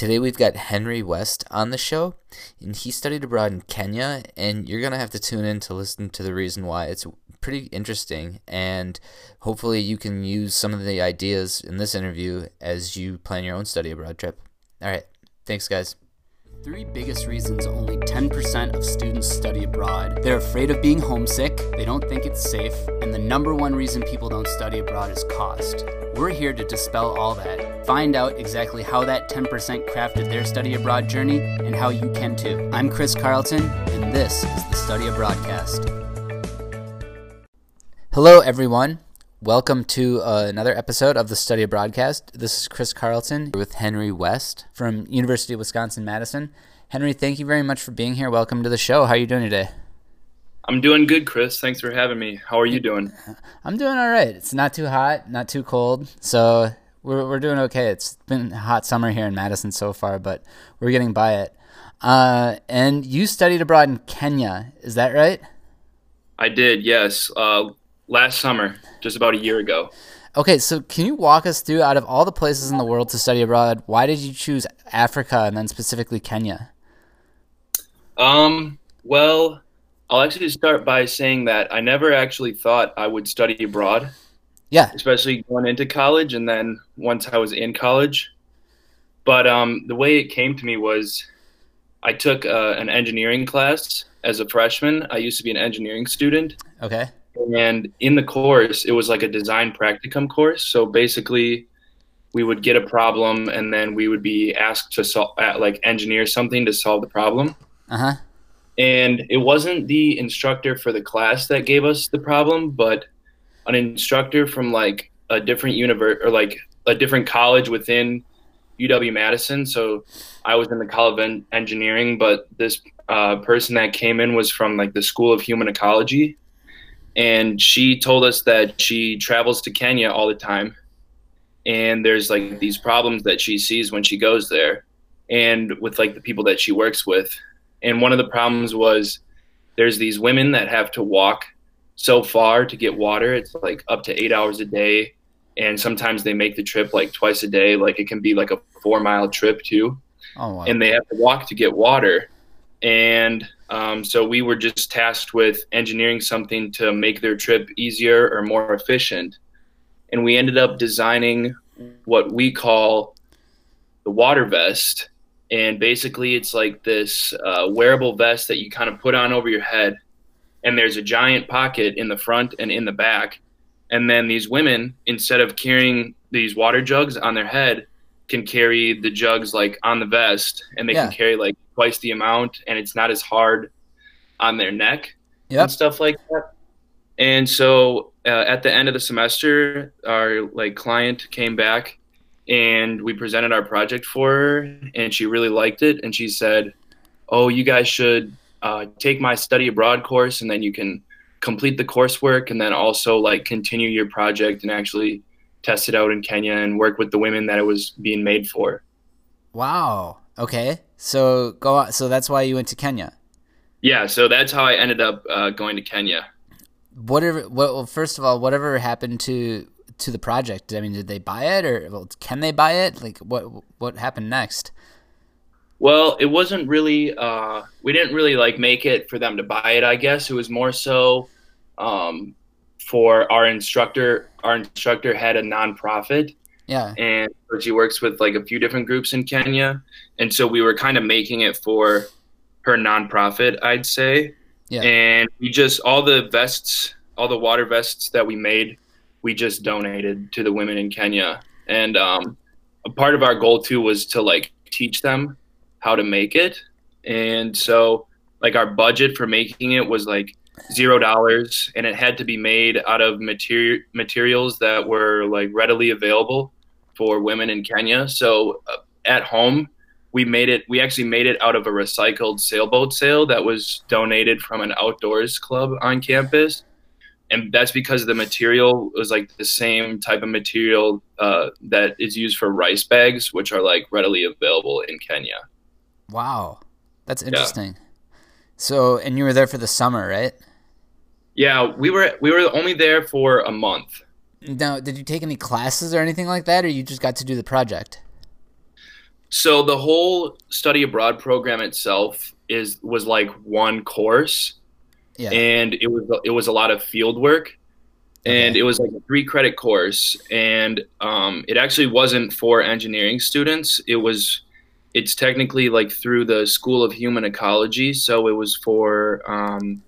Today we've got Henry West on the show, and he studied abroad in Kenya, and you're going to have to tune in to listen to the reason why. It's pretty interesting, and hopefully you can use some of the ideas in this interview as you plan your own study abroad trip. All right, thanks, guys. Three biggest reasons only 10% of students study abroad. They're afraid of being homesick, they don't think it's safe, and the number one reason people don't study abroad is cost. We're here to dispel all that. Find out exactly how that 10% crafted their study abroad journey and how you can too. I'm Chris Carlton, and this is the Study Abroadcast. Hello, everyone. Welcome to uh, another episode of the Study Abroadcast. This is Chris Carlton with Henry West from University of Wisconsin Madison. Henry, thank you very much for being here. Welcome to the show. How are you doing today? I'm doing good, Chris. Thanks for having me. How are you doing? I'm doing all right. It's not too hot, not too cold, so we're we're doing okay. It's been a hot summer here in Madison so far, but we're getting by it. Uh, and you studied abroad in Kenya, is that right? I did, yes. Uh, last summer, just about a year ago. Okay, so can you walk us through out of all the places in the world to study abroad, why did you choose Africa and then specifically Kenya? Um, well, I'll actually start by saying that I never actually thought I would study abroad. Yeah. Especially going into college and then once I was in college. But um, the way it came to me was I took uh, an engineering class as a freshman. I used to be an engineering student. Okay. And in the course, it was like a design practicum course. So basically, we would get a problem and then we would be asked to solve, like engineer something to solve the problem. Uh huh. And it wasn't the instructor for the class that gave us the problem, but an instructor from like a different university or like a different college within UW Madison. So I was in the College of Engineering, but this uh, person that came in was from like the School of Human Ecology. And she told us that she travels to Kenya all the time. And there's like these problems that she sees when she goes there. And with like the people that she works with and one of the problems was there's these women that have to walk so far to get water it's like up to 8 hours a day and sometimes they make the trip like twice a day like it can be like a 4 mile trip too Oh wow. and they have to walk to get water and um, so we were just tasked with engineering something to make their trip easier or more efficient. And we ended up designing what we call the water vest. And basically, it's like this uh, wearable vest that you kind of put on over your head. And there's a giant pocket in the front and in the back. And then these women, instead of carrying these water jugs on their head, can carry the jugs like on the vest and they Yeah. can carry like twice the amount and it's not as hard on their neck Yep. and stuff like that. And so uh, at the end of the semester, our like client came back and we presented our project for her and she really liked it and she said, "Oh, you guys should uh, take my study abroad course and then you can complete the coursework and then also like continue your project and actually test it out in Kenya and work with the women that it was being made for." Wow. Okay. So go on. So that's why you went to Kenya. Yeah, so that's how I ended up uh, going to Kenya. Whatever. Well, first of all, whatever happened to to the project? I mean, did they buy it, or can they buy it? Like, what what happened next? Well, it wasn't really. Uh, we didn't really like make it for them to buy it. I guess it was more so um, for our instructor. Our instructor had a nonprofit, Yeah. and she works with like a few different groups in Kenya, and so we were kind of making it for her nonprofit, I'd say. Yeah. And we just all the vests, all the water vests that we made, we just donated to the women in Kenya. And um, a part of our goal too was to like teach them how to make it. And so like our budget for making it was like zero dollars and it had to be made out of material materials that were like readily available for women in Kenya. So uh, at home we made it we actually made it out of a recycled sailboat sail that was donated from an outdoors club on campus and that's because the material was like the same type of material uh, that is used for rice bags which are like readily available in kenya Wow. That's interesting. So, and you were there for the summer, right? yeah we were we were only there for a month Now, did you take any classes or anything like that, or you just got to do the project? So the whole study abroad program itself is was like one course, Yeah. and it was it was a lot of field work, and Okay. it was like a three credit course, and um, it actually wasn't for engineering students. It was it's technically like through the School of Human Ecology, so it was for um,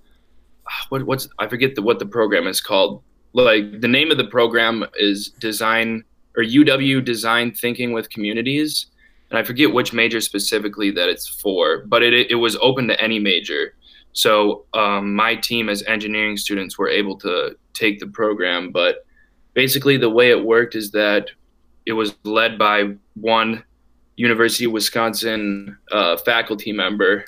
what what's I forget the, what the program is called. Like the name of the program is Design or UW Design Thinking with Communities, and I forget which major specifically that it's for, but it it was open to any major. So um, my team as engineering students were able to take the program, but basically the way it worked is that it was led by one University of Wisconsin uh, faculty member,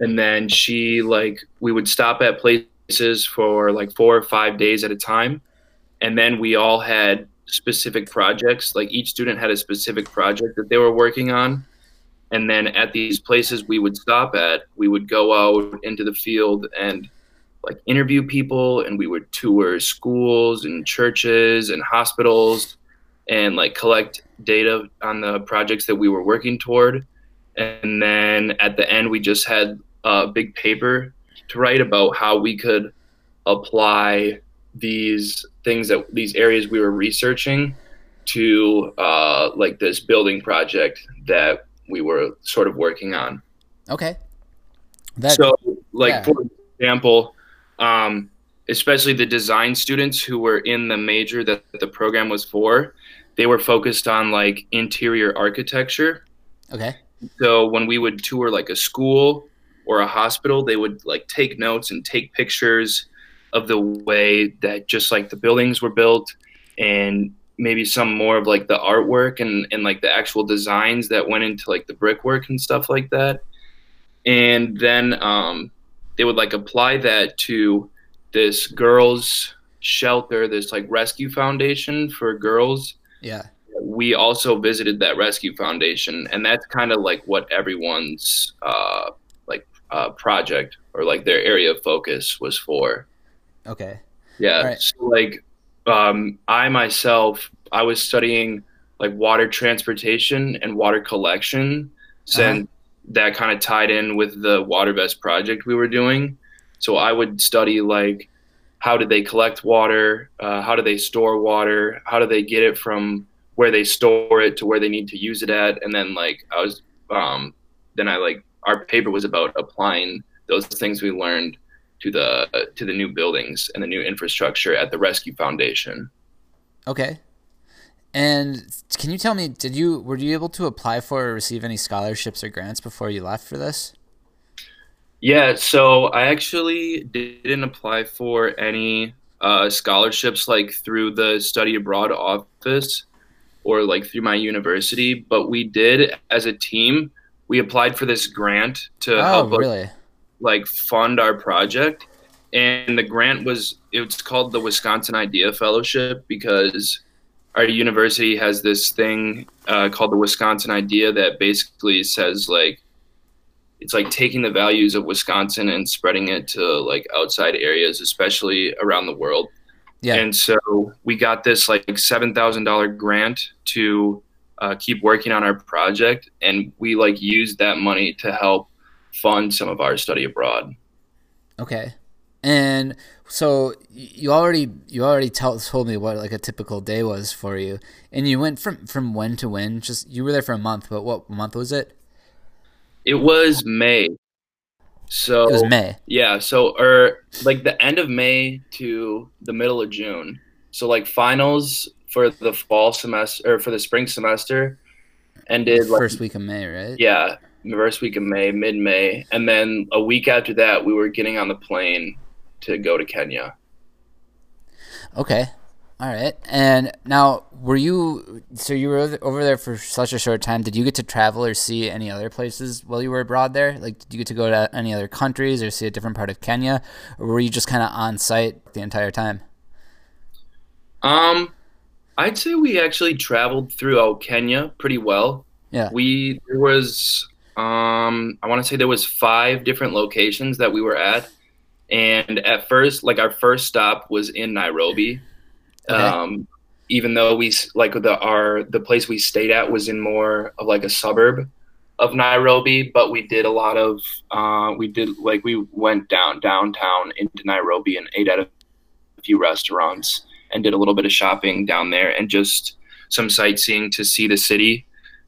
and then she like we would stop at places for like four or five days at a time, and then we all had specific projects. Like each student had a specific project that they were working on, and then at these places we would stop at, we would go out into the field and like interview people, and we would tour schools and churches and hospitals and like collect data on the projects that we were working toward. And then at the end, we just had a big paper to write about how we could apply these things that these areas we were researching to uh, like this building project that we were sort of working on. Okay. That so, like yeah. for example, um, especially the design students who were in the major that the program was for, they were focused on like interior architecture. okay. So when we would tour like a school or a hospital, they would like take notes and take pictures of the way that just like the buildings were built and maybe some more of like the artwork and, and like the actual designs that went into like the brickwork and stuff like that. And then um, they would like apply that to this girls shelter, this like rescue foundation for girls Yeah. we also visited that rescue foundation and that's kind of like what everyone's uh, like uh, project or like their area of focus was for Okay. yeah Right. so like um, i myself i was studying like water transportation and water collection since that kind of tied in with the water vest project we were doing. So i would study like how did they collect water uh, how do they store water how do they get it from where they store it to where they need to use it at and then like i was um, then i like our paper was about applying those things we learned to the to the new buildings and the new infrastructure at the rescue foundation Okay. And can you tell me, did you were you able to apply for or receive any scholarships or grants before you left for this? yeah so i actually didn't apply for any uh, scholarships like through the study abroad office or like through my university but we did as a team we applied for this grant to Oh, help really? Like fund our project. And the grant was it's called the wisconsin idea fellowship because our university has this thing uh, called the wisconsin idea that basically says like it's like taking the values of wisconsin and spreading it to like outside areas especially around the world. Yeah. and so we got this like $7000 grant to uh, keep working on our project. And we like used that money to help fund some of our study abroad Okay. And so you already you already tell, told me what like a typical day was for you, and you went from from when to when? Just you were there for a month, but what month was it? it was may so It was May. yeah so or like the end of may to the middle of june so like finals for the fall semester or for the spring semester ended like First week of May, right? yeah the first week of may mid-may and then a week after that we were getting on the plane to go to kenya Okay. All right. And now, were you so you were over- over there for such a short time? Did you get to travel or see any other places while you were abroad there? Like, did you get to go to any other countries or see a different part of Kenya, or were you just kind of on site the entire time? Um, I'd say we actually traveled throughout Kenya pretty well. Yeah. We there was um I want to say there was five different locations that we were at, and at first, like our first stop was in Nairobi. Okay. Um, even though we like the our the place we stayed at was in more of like a suburb of Nairobi, but we did a lot of uh, we did like we went down downtown into Nairobi and ate at a few restaurants and did a little bit of shopping down there and just some sightseeing to see the city.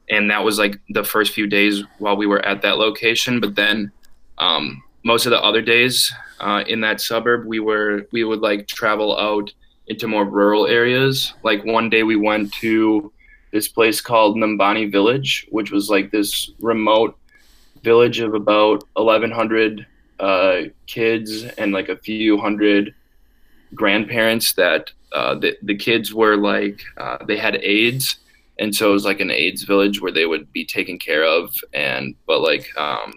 And that was like the first few days while we were at that location. But then um, most of the other days uh, in that suburb, we were we would like travel out into more rural areas. Like one day we went to this place called Nyumbani Village, which was like this remote village of about 1,100 uh, kids and like a few hundred grandparents that uh, the, the kids were like, uh, they had AIDS. And so it was like an AIDS village where they would be taken care of. And, but like, um,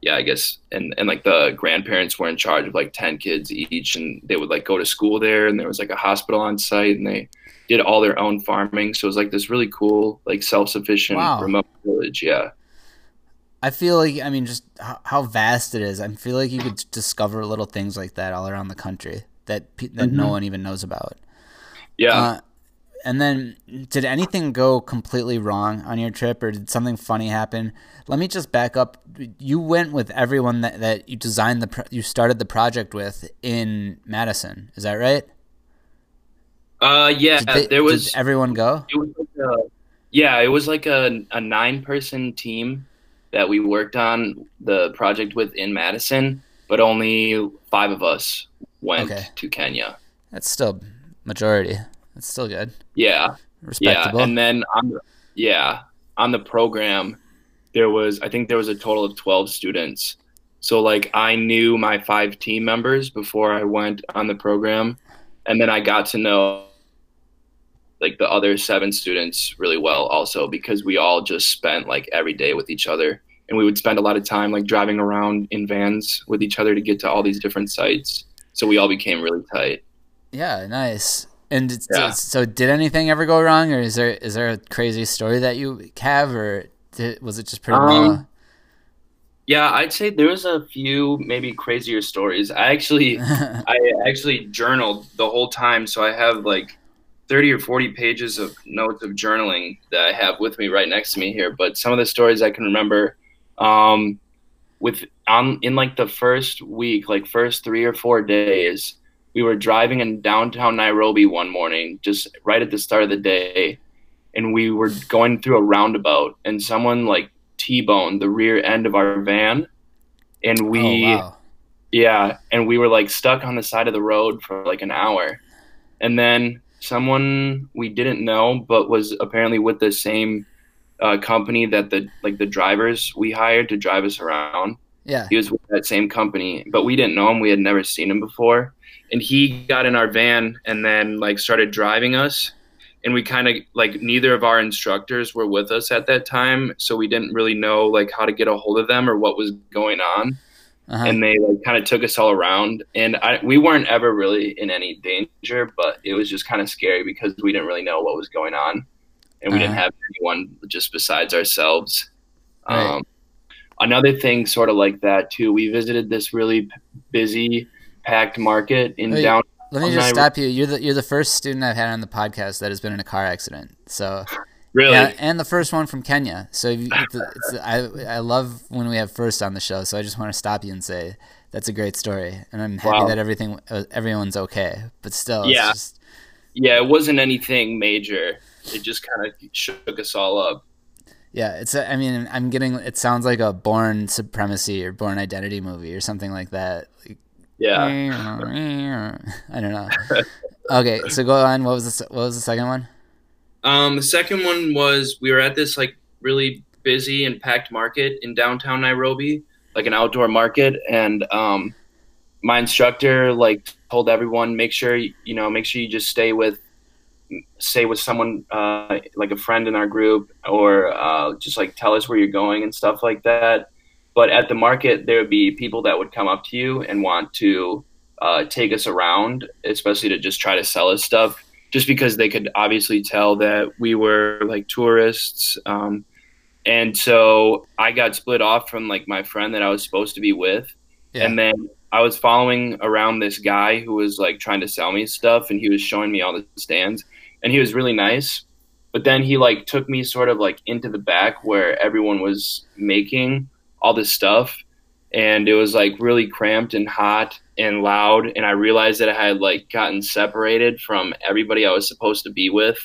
yeah, I guess, and, and like the grandparents were in charge of like 10 kids each and they would like go to school there and there was like a hospital on site and they, did all their own farming. So it was like this really cool, like self sufficient wow. remote village. Yeah. I feel like I mean just how vast it is. I feel like you could discover little things like that all around the country that that mm-hmm. no one even knows about. Yeah. Uh, and then, did anything go completely wrong on your trip, or did something funny happen? Let me just back up. You went with everyone that, that you designed the pro- you started the project with in Madison. Is that right? Uh, yeah, they, there was. everyone go? It was like a, yeah, it was like a, a nine person team that we worked on the project with in Madison, but only five of us went okay. to Kenya. That's still majority. That's still good. Yeah. Respectable. Yeah, and then on the, yeah, on the program, there was I think there was a total of twelve students. So like I knew my five team members before I went on the program, and then I got to know like the other seven students really well also because we all just spent like every day with each other and we would spend a lot of time like driving around in vans with each other to get to all these different sites so we all became really tight yeah nice and yeah. so did anything ever go wrong or is there is there a crazy story that you have or did, was it just pretty um, yeah i'd say there was a few maybe crazier stories i actually i actually journaled the whole time so i have like 30 or 40 pages of notes of journaling that I have with me right next to me here. But some of the stories I can remember, um, with on in like the first week, like first three or four days, we were driving in downtown Nairobi one morning, just right at the start of the day, and we were going through a roundabout, and someone like T-boned the rear end of our van, and we, oh, wow. yeah, and we were like stuck on the side of the road for like an hour, and then someone we didn't know, but was apparently with the same uh, company that the like the drivers we hired to drive us around. Yeah, he was with that same company, but we didn't know him. We had never seen him before, and he got in our van and then like started driving us. And we kind of like neither of our instructors were with us at that time, so we didn't really know like how to get a hold of them or what was going on uh-huh. and they like kind of took us all around. And I, we weren't ever really in any danger, but it was just kind of scary because we didn't really know what was going on, and we uh-huh. didn't have anyone just besides ourselves. Right. Um, another thing, sort of like that too. We visited this really busy, packed market in Wait, down. Let me just stop you. You're the you're the first student I've had on the podcast that has been in a car accident. So Really? Yeah, and the first one from Kenya. So it's, it's, I I love when we have first on the show. So I just want to stop you and say that's a great story, and I'm happy wow. that everything uh, everyone's okay. But still, yeah, just... yeah, it wasn't anything major. It just kind of shook us all up. Yeah, it's. A, I mean, I'm getting. It sounds like a Bourne Supremacy or Bourne Identity movie or something like that. Like, yeah. I don't know. Okay, so go on. What was the What was the second one? Um, the second one was we were at this like really busy and packed market in downtown Nairobi, like an outdoor market, and um, my instructor like told everyone make sure you know make sure you just stay with stay with someone uh, like a friend in our group or uh, just like tell us where you're going and stuff like that. But at the market, there would be people that would come up to you and want to uh, take us around, especially to just try to sell us stuff just because they could obviously tell that we were like tourists. Um, and so I got split off from like my friend that I was supposed to be with. Yeah. And then I was following around this guy who was like trying to sell me stuff and he was showing me all the stands. and he was really nice. But then he like took me sort of like into the back where everyone was making all this stuff, and it was like really cramped and hot and loud. And I realized that I had like gotten separated from everybody I was supposed to be with.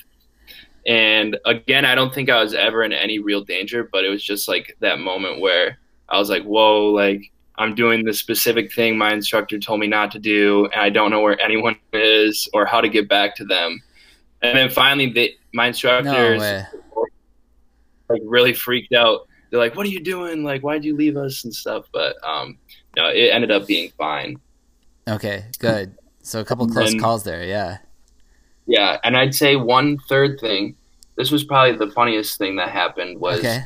And again, I don't think I was ever in any real danger, but it was just like that moment where I was like, whoa, like I'm doing the specific thing my instructor told me not to do, and I don't know where anyone is or how to get back to them. And then finally, they, my instructors No like really freaked out. They're like, "What are you doing? Like, why'd you leave us and stuff?" But um, no, it ended up being fine. Okay, good. So a couple close then- calls there. Yeah. Yeah, and I'd say one third thing. This was probably the funniest thing that happened was Okay.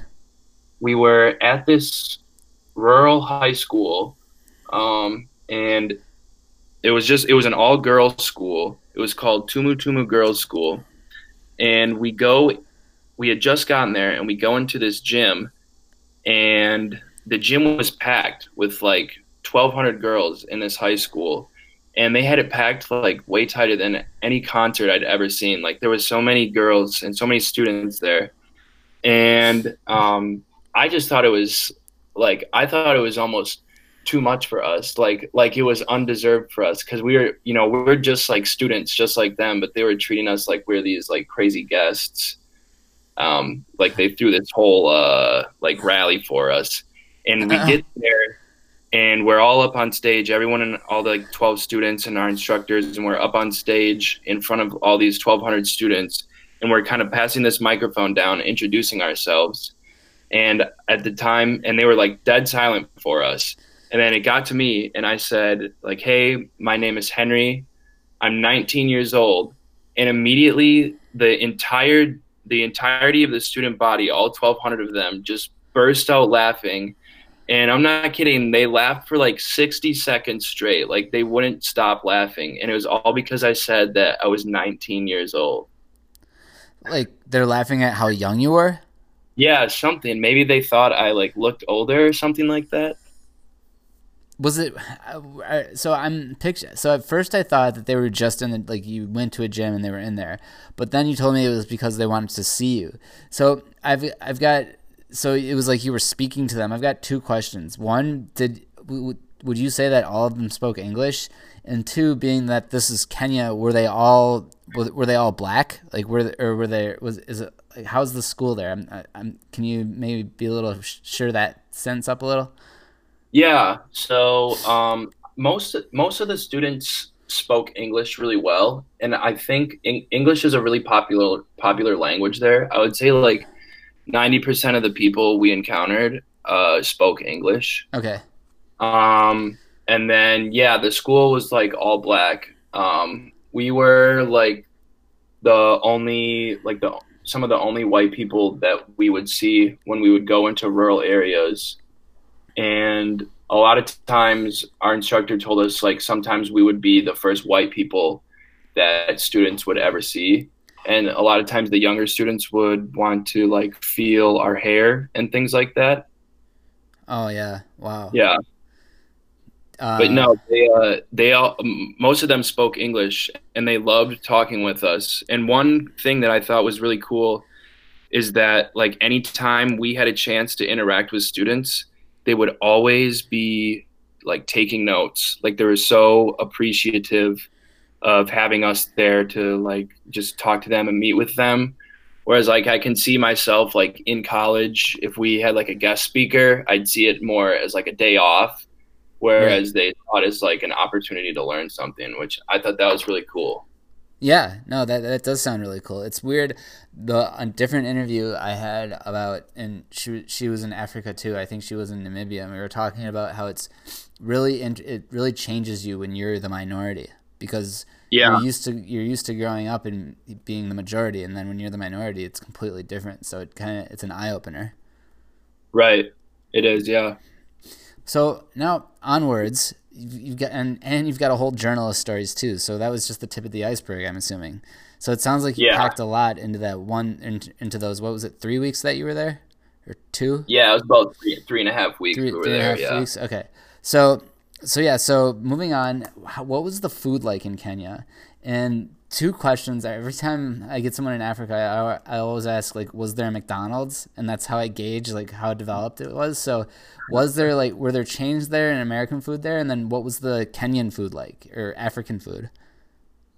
we were at this rural high school, um, and it was just it was an all girls school. It was called Tumu Tumu Girls School, and we go. We had just gotten there, and we go into this gym, and the gym was packed with like 1,200 girls in this high school, and they had it packed like way tighter than any concert I'd ever seen. Like there was so many girls and so many students there, and um, I just thought it was like I thought it was almost too much for us. Like like it was undeserved for us because we were you know we were just like students, just like them, but they were treating us like we're these like crazy guests. Um, like they threw this whole uh, like rally for us, and we get there and we're all up on stage. Everyone and all the like 12 students and our instructors and we're up on stage in front of all these 1200 students. And we're kind of passing this microphone down introducing ourselves. And at the time and they were like dead silent for us. And then it got to me and i said like hey my name is henry. I'm 19 years old. And immediately the entire the entirety of the student body all 1200 of them just burst out laughing and I'm not kidding. They laughed for like 60 seconds straight. Like they wouldn't stop laughing. And it was all because I said that I was 19 years old. Like they're laughing at how young you were. Yeah, something. Maybe they thought I like looked older or something like that. Was it? uh, So I'm picture. So at first I thought that they were just in the like you went to a gym and they were in there, but then you told me it was because they wanted to see you. So I've I've got. So it was like you were speaking to them. I've got two questions. One, did would you say that all of them spoke English? And two, being that this is Kenya, were they all were they all black? Like were or were they was is it like how's the school there? I'm, I'm can you maybe be a little sure that sense up a little? Yeah. So um, most most of the students spoke English really well, and I think en- English is a really popular popular language there. I would say like ninety percent of the people we encountered uh, spoke English. Okay. Um, and then yeah, the school was like all black. Um, we were like the only like the some of the only white people that we would see when we would go into rural areas. And a lot of times our instructor told us like sometimes we would be the first white people that students would ever see. And a lot of times the younger students would want to like feel our hair and things like that. Oh yeah. Wow. Yeah. Uh, but no, they uh, they all most of them spoke English and they loved talking with us. And one thing that I thought was really cool is that like anytime we had a chance to interact with students, they would always be like taking notes. Like they were so appreciative of having us there to like just talk to them and meet with them. Whereas like I can see myself like in college, if we had like a guest speaker, I'd see it more as like a day off whereas they thought it's like an opportunity to learn something, which I thought that was really cool. Yeah, no, that that does sound really cool. It's weird. The a different interview I had about, and she she was in Africa too. I think she was in Namibia, and we were talking about how it's really it really changes you when you're the minority because Yeah. you're used to you're used to growing up and being the majority, and then when you're the minority, it's completely different. So it kind of it's an eye opener. Right. It is, yeah. So now onwards, you've you've got and and you've got a whole journal of stories too. So that was just the tip of the iceberg, I'm assuming. So it sounds like you Yeah. packed a lot into that one into, into those. What was it? Three weeks that you were there, or two? Yeah, it was about three, three and a half weeks Three, we were three and a there. half Yeah. weeks. Okay. So so yeah. So moving on, what was the food like in Kenya? And two questions. Every time I get someone in Africa, I, I always ask like, was there a McDonald's? And that's how I gauge like how developed it was. So, was there like were there chains there and American food there? And then what was the Kenyan food like or African food?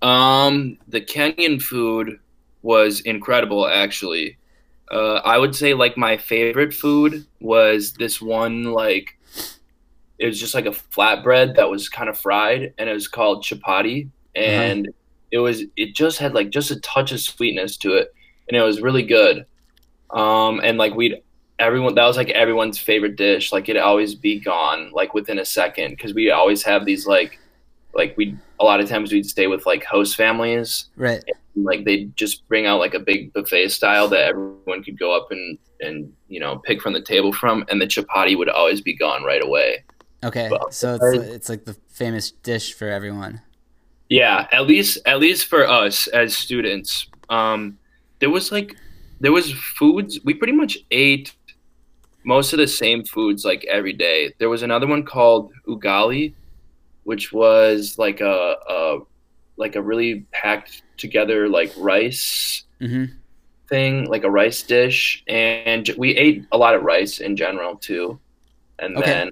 Um, the Kenyan food was incredible, actually. Uh, I would say like my favorite food was this one like it was just like a flatbread that was kind of fried and it was called chapati and uh-huh. It was it just had like just a touch of sweetness to it and it was really good. Um, and like we'd everyone that was like everyone's favorite dish. Like it'd always be gone like within a second because we always have these like like we a lot of times we'd stay with like host families right and, like they'd just bring out like a big buffet style that everyone could go up and and you know pick from the table from and the chapati would always be gone right away okay but, so it's, it's like the famous dish for everyone yeah at least at least for us as students um there was like there was foods we pretty much ate most of the same foods like every day there was another one called ugali which was like a, a like a really packed together like rice mm-hmm. thing, like a rice dish, and we ate a lot of rice in general too, and okay. then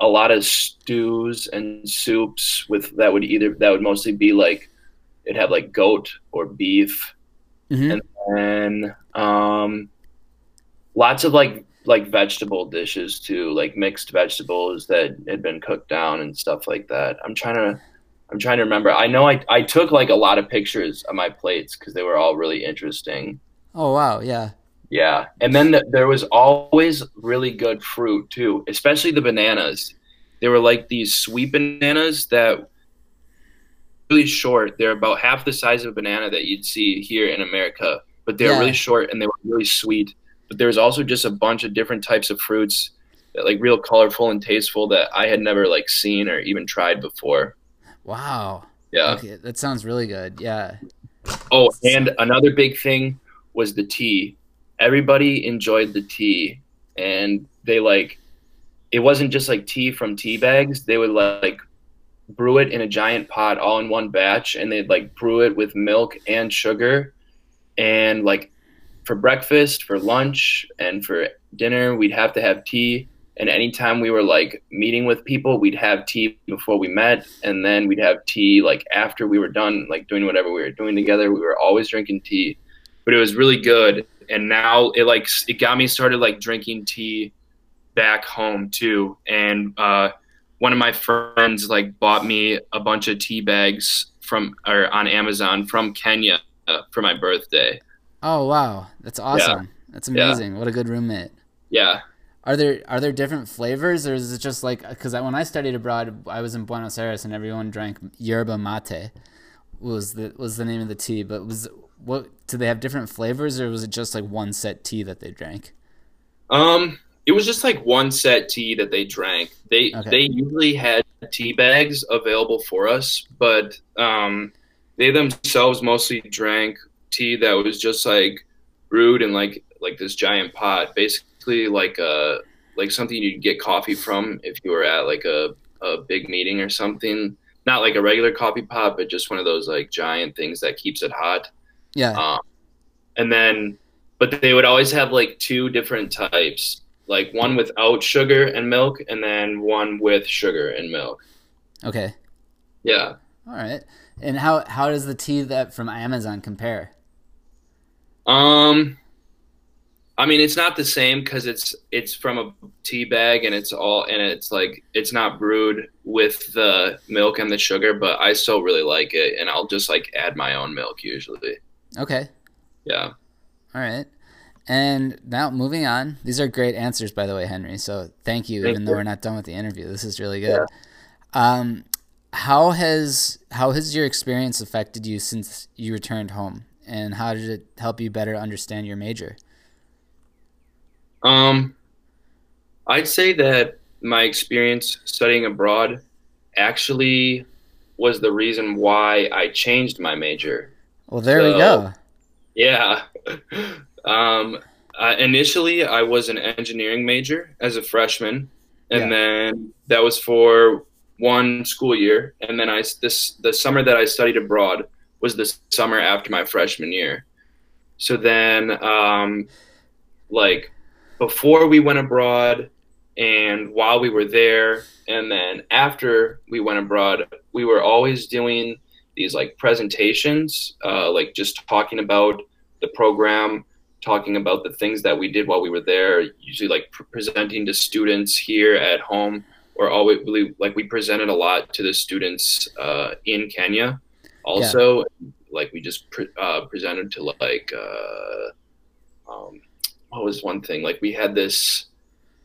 a lot of stews and soups with that would either that would mostly be like it'd have like goat or beef, mm-hmm. and then um, lots of like like vegetable dishes too, like mixed vegetables that had been cooked down and stuff like that. I'm trying to I'm trying to remember. I know I I took like a lot of pictures of my plates because they were all really interesting. Oh wow, yeah. Yeah, and then the, there was always really good fruit too, especially the bananas. They were like these sweet bananas that really short. They're about half the size of a banana that you'd see here in America, but they're yeah. really short and they were really sweet but there's also just a bunch of different types of fruits that like real colorful and tasteful that I had never like seen or even tried before. Wow. Yeah. Okay, that sounds really good. Yeah. Oh, and another big thing was the tea. Everybody enjoyed the tea and they like it wasn't just like tea from tea bags. They would like brew it in a giant pot all in one batch and they'd like brew it with milk and sugar and like for breakfast, for lunch, and for dinner, we'd have to have tea. And anytime we were like meeting with people, we'd have tea before we met, and then we'd have tea like after we were done, like doing whatever we were doing together. We were always drinking tea, but it was really good. And now it like it got me started like drinking tea back home too. And uh, one of my friends like bought me a bunch of tea bags from or on Amazon from Kenya for my birthday. Oh wow, that's awesome. Yeah. That's amazing. Yeah. What a good roommate. Yeah. Are there are there different flavors, or is it just like because when I studied abroad, I was in Buenos Aires and everyone drank yerba mate. Was the was the name of the tea? But was what? Do they have different flavors, or was it just like one set tea that they drank? Um, it was just like one set tea that they drank. They okay. they usually had tea bags available for us, but um, they themselves mostly drank tea that was just like brewed in like like this giant pot, basically like a like something you'd get coffee from if you were at like a a big meeting or something. Not like a regular coffee pot, but just one of those like giant things that keeps it hot. Yeah. Um, and then, but they would always have like two different types, like one without sugar and milk, and then one with sugar and milk. Okay. Yeah. All right. And how how does the tea that from Amazon compare? Um, I mean, it's not the same because it's it's from a tea bag and it's all and it's like it's not brewed with the milk and the sugar, but I still really like it, and I'll just like add my own milk usually. Okay. Yeah. All right. And now moving on. These are great answers, by the way, Henry. So thank you. Thank even you. though we're not done with the interview, this is really good. Yeah. Um, how has how has your experience affected you since you returned home? and how did it help you better understand your major? Um, I'd say that my experience studying abroad actually was the reason why I changed my major. Well, there so, we go. Yeah. um, uh, initially, I was an engineering major as a freshman, and yeah. then that was for one school year. And then I this the summer that I studied abroad, was the summer after my freshman year. So then, um, like before we went abroad, and while we were there, and then after we went abroad, we were always doing these like presentations, uh, like just talking about the program, talking about the things that we did while we were there. Usually, like pre- presenting to students here at home, or always really like we presented a lot to the students uh, in Kenya. Also, yeah. like we just pre- uh, presented to like uh, um, what was one thing? Like we had this.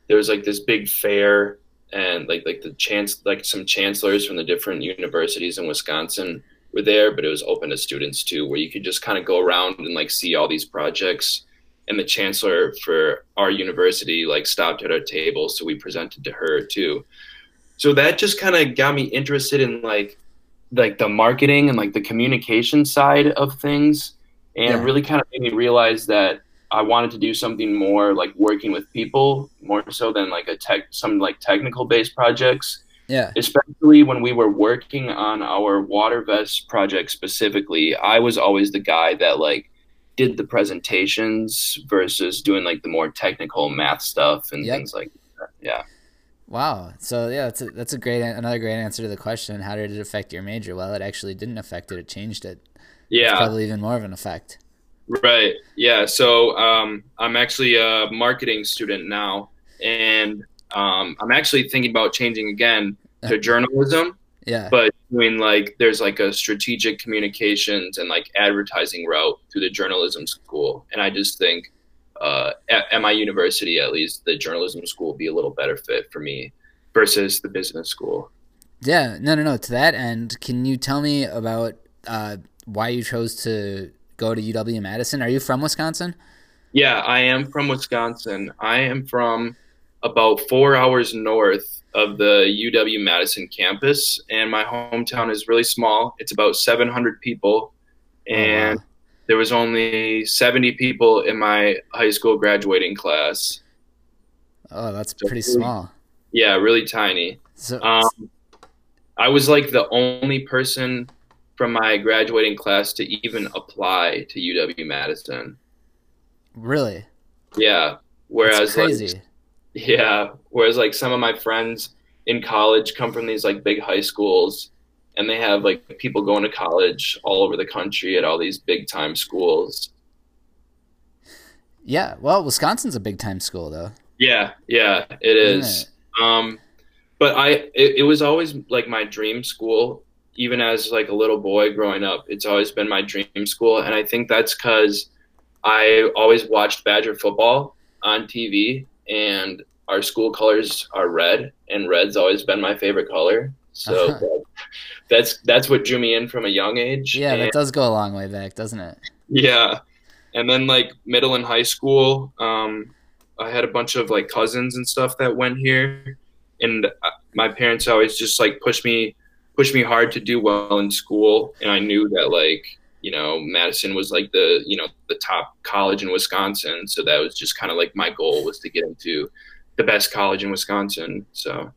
There was like this big fair and like like the chance like some chancellors from the different universities in Wisconsin were there, but it was open to students too, where you could just kind of go around and like see all these projects. And the chancellor for our university like stopped at our table, so we presented to her too. So that just kind of got me interested in like like the marketing and like the communication side of things, and yeah. really kind of made me realize that I wanted to do something more like working with people more so than like a tech some like technical based projects yeah. Especially when we were working on our water vest project specifically, I was always the guy that like did the presentations versus doing like the more technical math stuff and yep. things like that. Yeah. Wow. So yeah, that's a, that's a great another great answer to the question. How did it affect your major? Well, it actually didn't affect it. It changed it. Yeah. It's probably even more of an effect. Right. Yeah. So um, I'm actually a marketing student now, and um, I'm actually thinking about changing again to journalism. Yeah. But doing like there's like a strategic communications and like advertising route through the journalism school, and I just think uh, at, at my university at least the journalism school would be a little better fit for me versus the business school. Yeah. No. No. No. To that end, can you tell me about uh, why you chose to go to UW Madison? Are you from Wisconsin? Yeah, I am from Wisconsin. I am from about four hours north of the UW Madison campus, and my hometown is really small. It's about 700 people, and oh, wow. there was only 70 people in my high school graduating class. Oh, that's so pretty really, small. Yeah, really tiny. So, um, I was like the only person from my graduating class to even apply to UW Madison. Really? Yeah. Whereas, like, yeah. Whereas like some of my friends in college come from these like big high schools and they have like people going to college all over the country at all these big time schools. Yeah, well, Wisconsin's a big time school though. Yeah, yeah, it is. It? Um but I it, it was always like my dream school even as like a little boy growing up. It's always been my dream school and I think that's cuz I always watched Badger football on TV and our school colors are red, and red's always been my favorite color. So uh-huh. that's that's what drew me in from a young age. Yeah, and, that does go a long way back, doesn't it? Yeah, and then like middle and high school, um, I had a bunch of like cousins and stuff that went here, and uh, my parents always just like pushed me pushed me hard to do well in school, and I knew that like you know Madison was like the you know the top college in Wisconsin, so that was just kind of like my goal was to get into the best college in Wisconsin. So,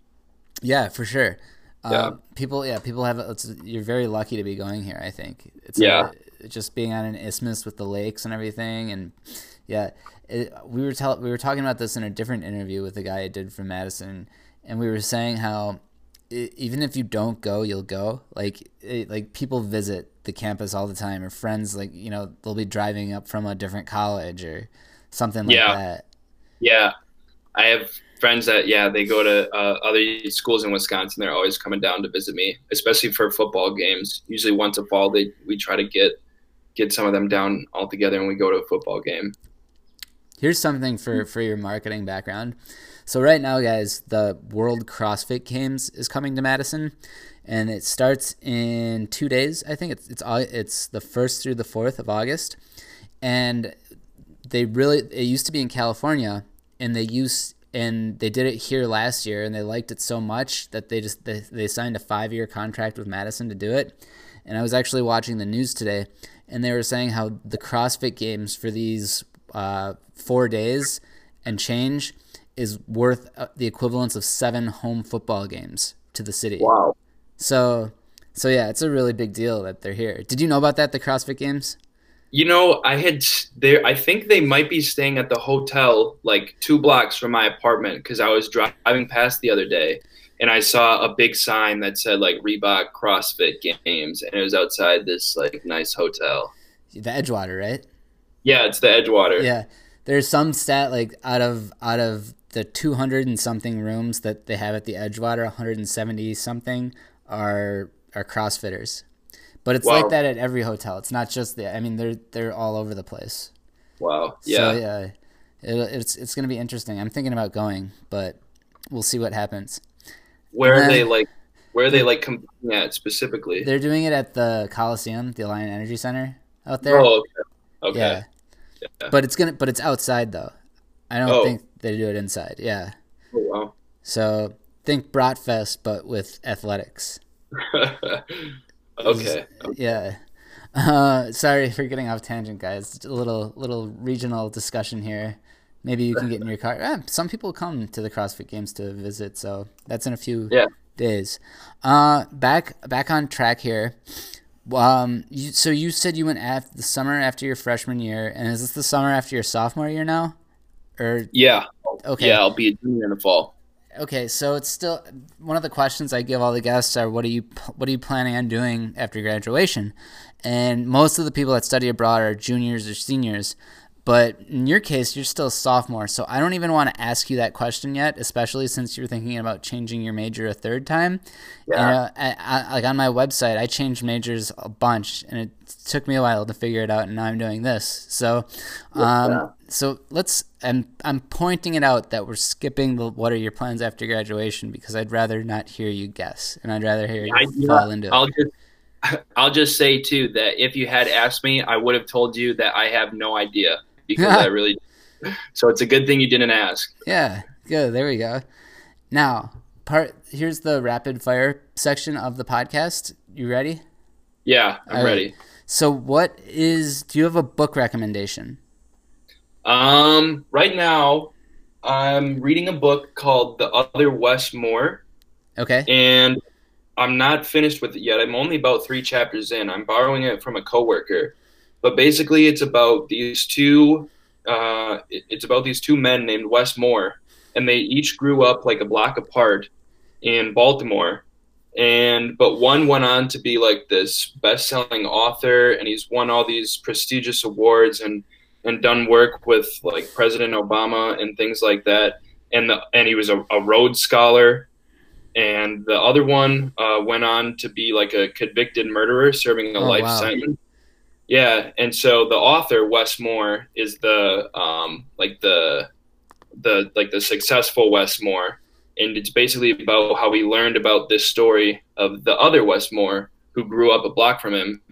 yeah, for sure. Yeah. Um, people, yeah, people have. It's, you're very lucky to be going here. I think it's yeah, a, just being on an isthmus with the lakes and everything, and yeah, it, we were tell, we were talking about this in a different interview with a guy I did from Madison, and we were saying how even if you don't go, you'll go. Like it, like people visit the campus all the time, or friends like you know they'll be driving up from a different college or something like yeah. that. Yeah, I have friends that yeah they go to uh, other schools in Wisconsin. They're always coming down to visit me, especially for football games. Usually once a fall, they we try to get get some of them down all together and we go to a football game. Here's something for for your marketing background. So right now, guys, the World CrossFit Games is coming to Madison, and it starts in two days. I think it's it's it's the first through the fourth of August, and they really it used to be in California and they used and they did it here last year and they liked it so much that they just they, they signed a five year contract with Madison to do it. And I was actually watching the news today and they were saying how the CrossFit games for these uh, four days and change is worth uh, the equivalence of seven home football games to the city. Wow. So So yeah, it's a really big deal that they're here. Did you know about that? The CrossFit Games. You know, I had there. I think they might be staying at the hotel like two blocks from my apartment because I was driving past the other day and I saw a big sign that said like Reebok CrossFit Games, and it was outside this like nice hotel. The Edgewater, right? Yeah, it's the Edgewater. Yeah, there's some stat like out of out of the 200 and something rooms that they have at the Edgewater, 170 something are are CrossFitters. But it's wow. like that at every hotel. It's not just the. I mean, they're they're all over the place. Wow. Yeah. So yeah, it, it's it's gonna be interesting. I'm thinking about going, but we'll see what happens. Where then, are they like? Where are they like competing at specifically? They're doing it at the Coliseum, the Alliant Energy Center out there. Oh, okay. Okay. Yeah. yeah. But it's gonna. But it's outside though. I don't oh. think they do it inside. Yeah. Oh wow. So think Bratfest, but with athletics. okay. Yeah. Uh, sorry for getting off tangent, guys. a little little regional discussion here. Maybe you can get in your car. Eh, some people come to the CrossFit Games to visit, so that's in a few yeah. days. Uh, back back on track here. Um, you, so you said you went after the summer after your freshman year, and is this the summer after your sophomore year now? Or yeah, okay, yeah, I'll be a junior in the fall. Okay, so it's still one of the questions I give all the guests are what are you what are you planning on doing after graduation? And most of the people that study abroad are juniors or seniors. But in your case, you're still a sophomore, so I don't even want to ask you that question yet, especially since you're thinking about changing your major a third time. Yeah. And, uh, I, I, like on my website, I changed majors a bunch, and it took me a while to figure it out, and now I'm doing this. So, um, yeah. so let's. I'm I'm pointing it out that we're skipping the what are your plans after graduation because I'd rather not hear you guess, and I'd rather hear you fall into I'll it. Just- I'll just say too that if you had asked me, I would have told you that I have no idea because I really. So it's a good thing you didn't ask. Yeah, good. There we go. Now, part here's the rapid fire section of the podcast. You ready? Yeah, I'm ready. So, what is? Do you have a book recommendation? Um, right now, I'm reading a book called The Other Wes Moore. Okay. And I'm not finished with it yet. I'm only about three chapters in. I'm borrowing it from a coworker. But basically, it's about these two. Uh, it's about these two men named Wes Moore, and they each grew up like a block apart in Baltimore. And but one went on to be like this best-selling author, and he's won all these prestigious awards and and done work with like President Obama and things like that. And the, and he was a, a Rhodes Scholar. And the other one uh, went on to be like a convicted murderer serving a oh, life wow. sentence. Yeah, and so the author Wes Moore is the um, like the the like the successful Wes Moore, and it's basically about how he learned about this story of the other Wes Moore who grew up a block from him,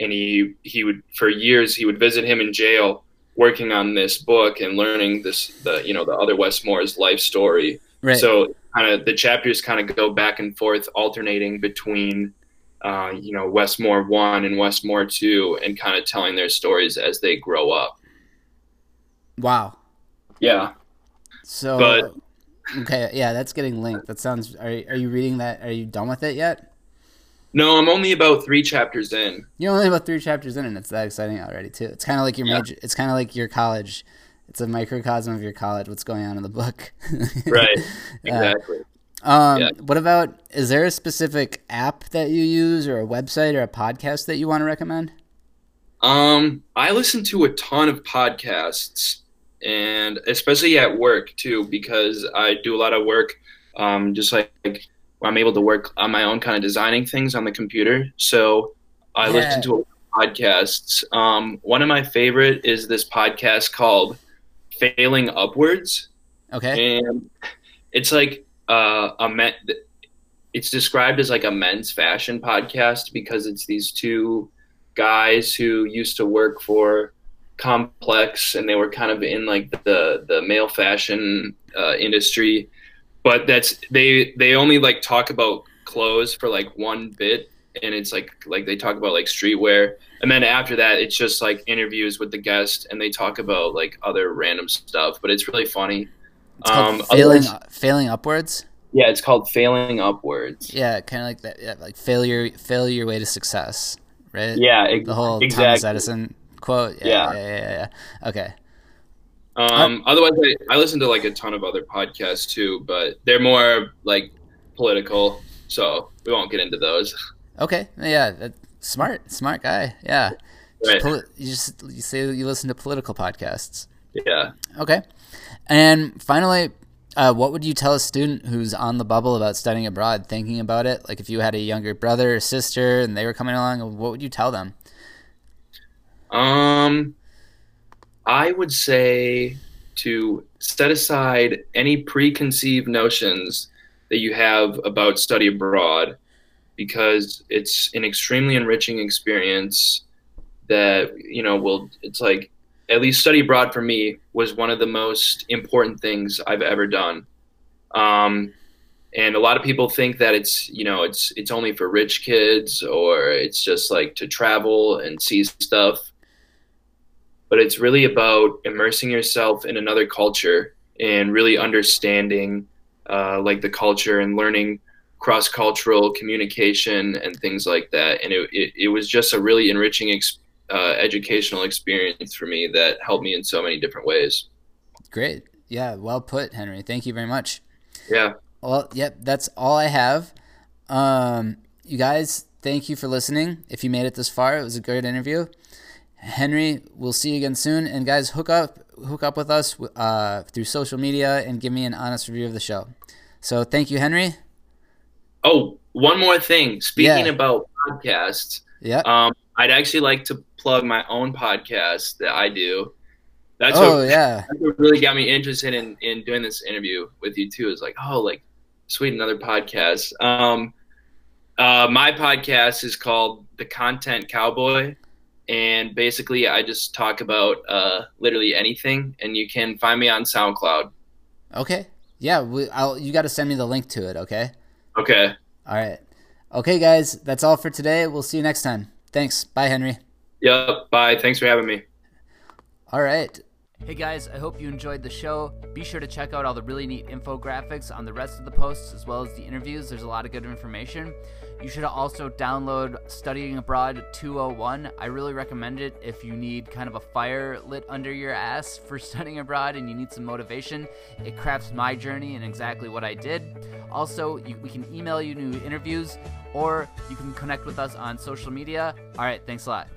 and he he would for years he would visit him in jail, working on this book and learning this the you know the other Wes Moore's life story. Right. So kind of the chapters kind of go back and forth, alternating between uh, you know, Wes Moore one and Wes Moore two, and kind of telling their stories as they grow up. Wow. Yeah. So. But. Okay, yeah, that's getting linked. That sounds. Are are you reading that? Are you done with it yet? No, I'm only about three chapters in. You're only about three chapters in, and it's that exciting already too. It's kind of like your yeah. major. It's kind of like your college. It's a microcosm of your college. What's going on in the book? right. Exactly. Uh, um, yeah. What about? Is there a specific app that you use, or a website, or a podcast that you want to recommend? Um, I listen to a ton of podcasts, and especially at work too, because I do a lot of work. Um, just like, like I'm able to work on my own, kind of designing things on the computer. So I yeah. listen to podcasts. Um, one of my favorite is this podcast called "Failing Upwards." Okay, and it's like uh, a men, it's described as like a men's fashion podcast because it's these two guys who used to work for complex and they were kind of in like the the male fashion uh, industry. But that's they they only like talk about clothes for like one bit and it's like like they talk about like streetwear. And then after that it's just like interviews with the guest and they talk about like other random stuff but it's really funny it's um, failing, failing upwards. Yeah, it's called Failing Upwards. Yeah, kind of like that. Yeah, like failure, failure your way to success, right? Yeah, ex- the whole exactly. Thomas Edison quote. Yeah, Yeah. yeah, yeah, yeah. Okay. Um, otherwise, I, I listen to like a ton of other podcasts too, but they're more like political, so we won't get into those. Okay. Yeah. That, smart. Smart guy. Yeah. Just Right. poli- you just you say you listen to political podcasts. Yeah. Okay. And finally, uh, what would you tell a student who's on the bubble about studying abroad, thinking about it? Like if you had a younger brother or sister and they were coming along, what would you tell them? Um, I would say to set aside any preconceived notions that you have about study abroad because it's an extremely enriching experience that, you know, will, it's like, at least study abroad for me was one of the most important things I've ever done. Um, and a lot of people think that it's you know it's it's only for rich kids or it's just like to travel and see stuff but it's really about immersing yourself in another culture and really understanding uh, like the culture and learning cross-cultural communication and things like that and it, it, it was just a really enriching ex- uh, educational experience for me that helped me in so many different ways Great. Yeah. Well put, Henry. Thank you very much. yeah Well, yep, that's all I have. Um, you guys, thank you for listening. If you made it this far, it was a great interview. Henry, we'll see you again soon. And guys, hook up, hook up with us uh, through social media and give me an honest review of the show. So thank you, Henry. oh one more thing speaking Yeah. about podcasts Yeah. Um, I'd actually like to plug my own podcast that I do. That's oh what, yeah. that's what really got me interested in, in doing this interview with you too. Is like, oh, like sweet, another podcast. Um, uh, my podcast is called The Content Cowboy, and basically, I just talk about uh, literally anything. And you can find me on SoundCloud. Okay. Yeah. We, I'll, you got to send me the link to it. Okay. Okay. All right. Okay, guys. That's all for today. We'll see you next time. Thanks. Bye, Henry. Yep. Bye. Thanks for having me. All right. Hey guys, I hope you enjoyed the show. Be sure to check out all the really neat infographics on the rest of the posts as well as the interviews. There's a lot of good information. You should also download Studying Abroad 201. I really recommend it if you need kind of a fire lit under your ass for studying abroad and you need some motivation. It crafts my journey and exactly what I did. Also, you, we can email you new interviews or you can connect with us on social media. All right, thanks a lot.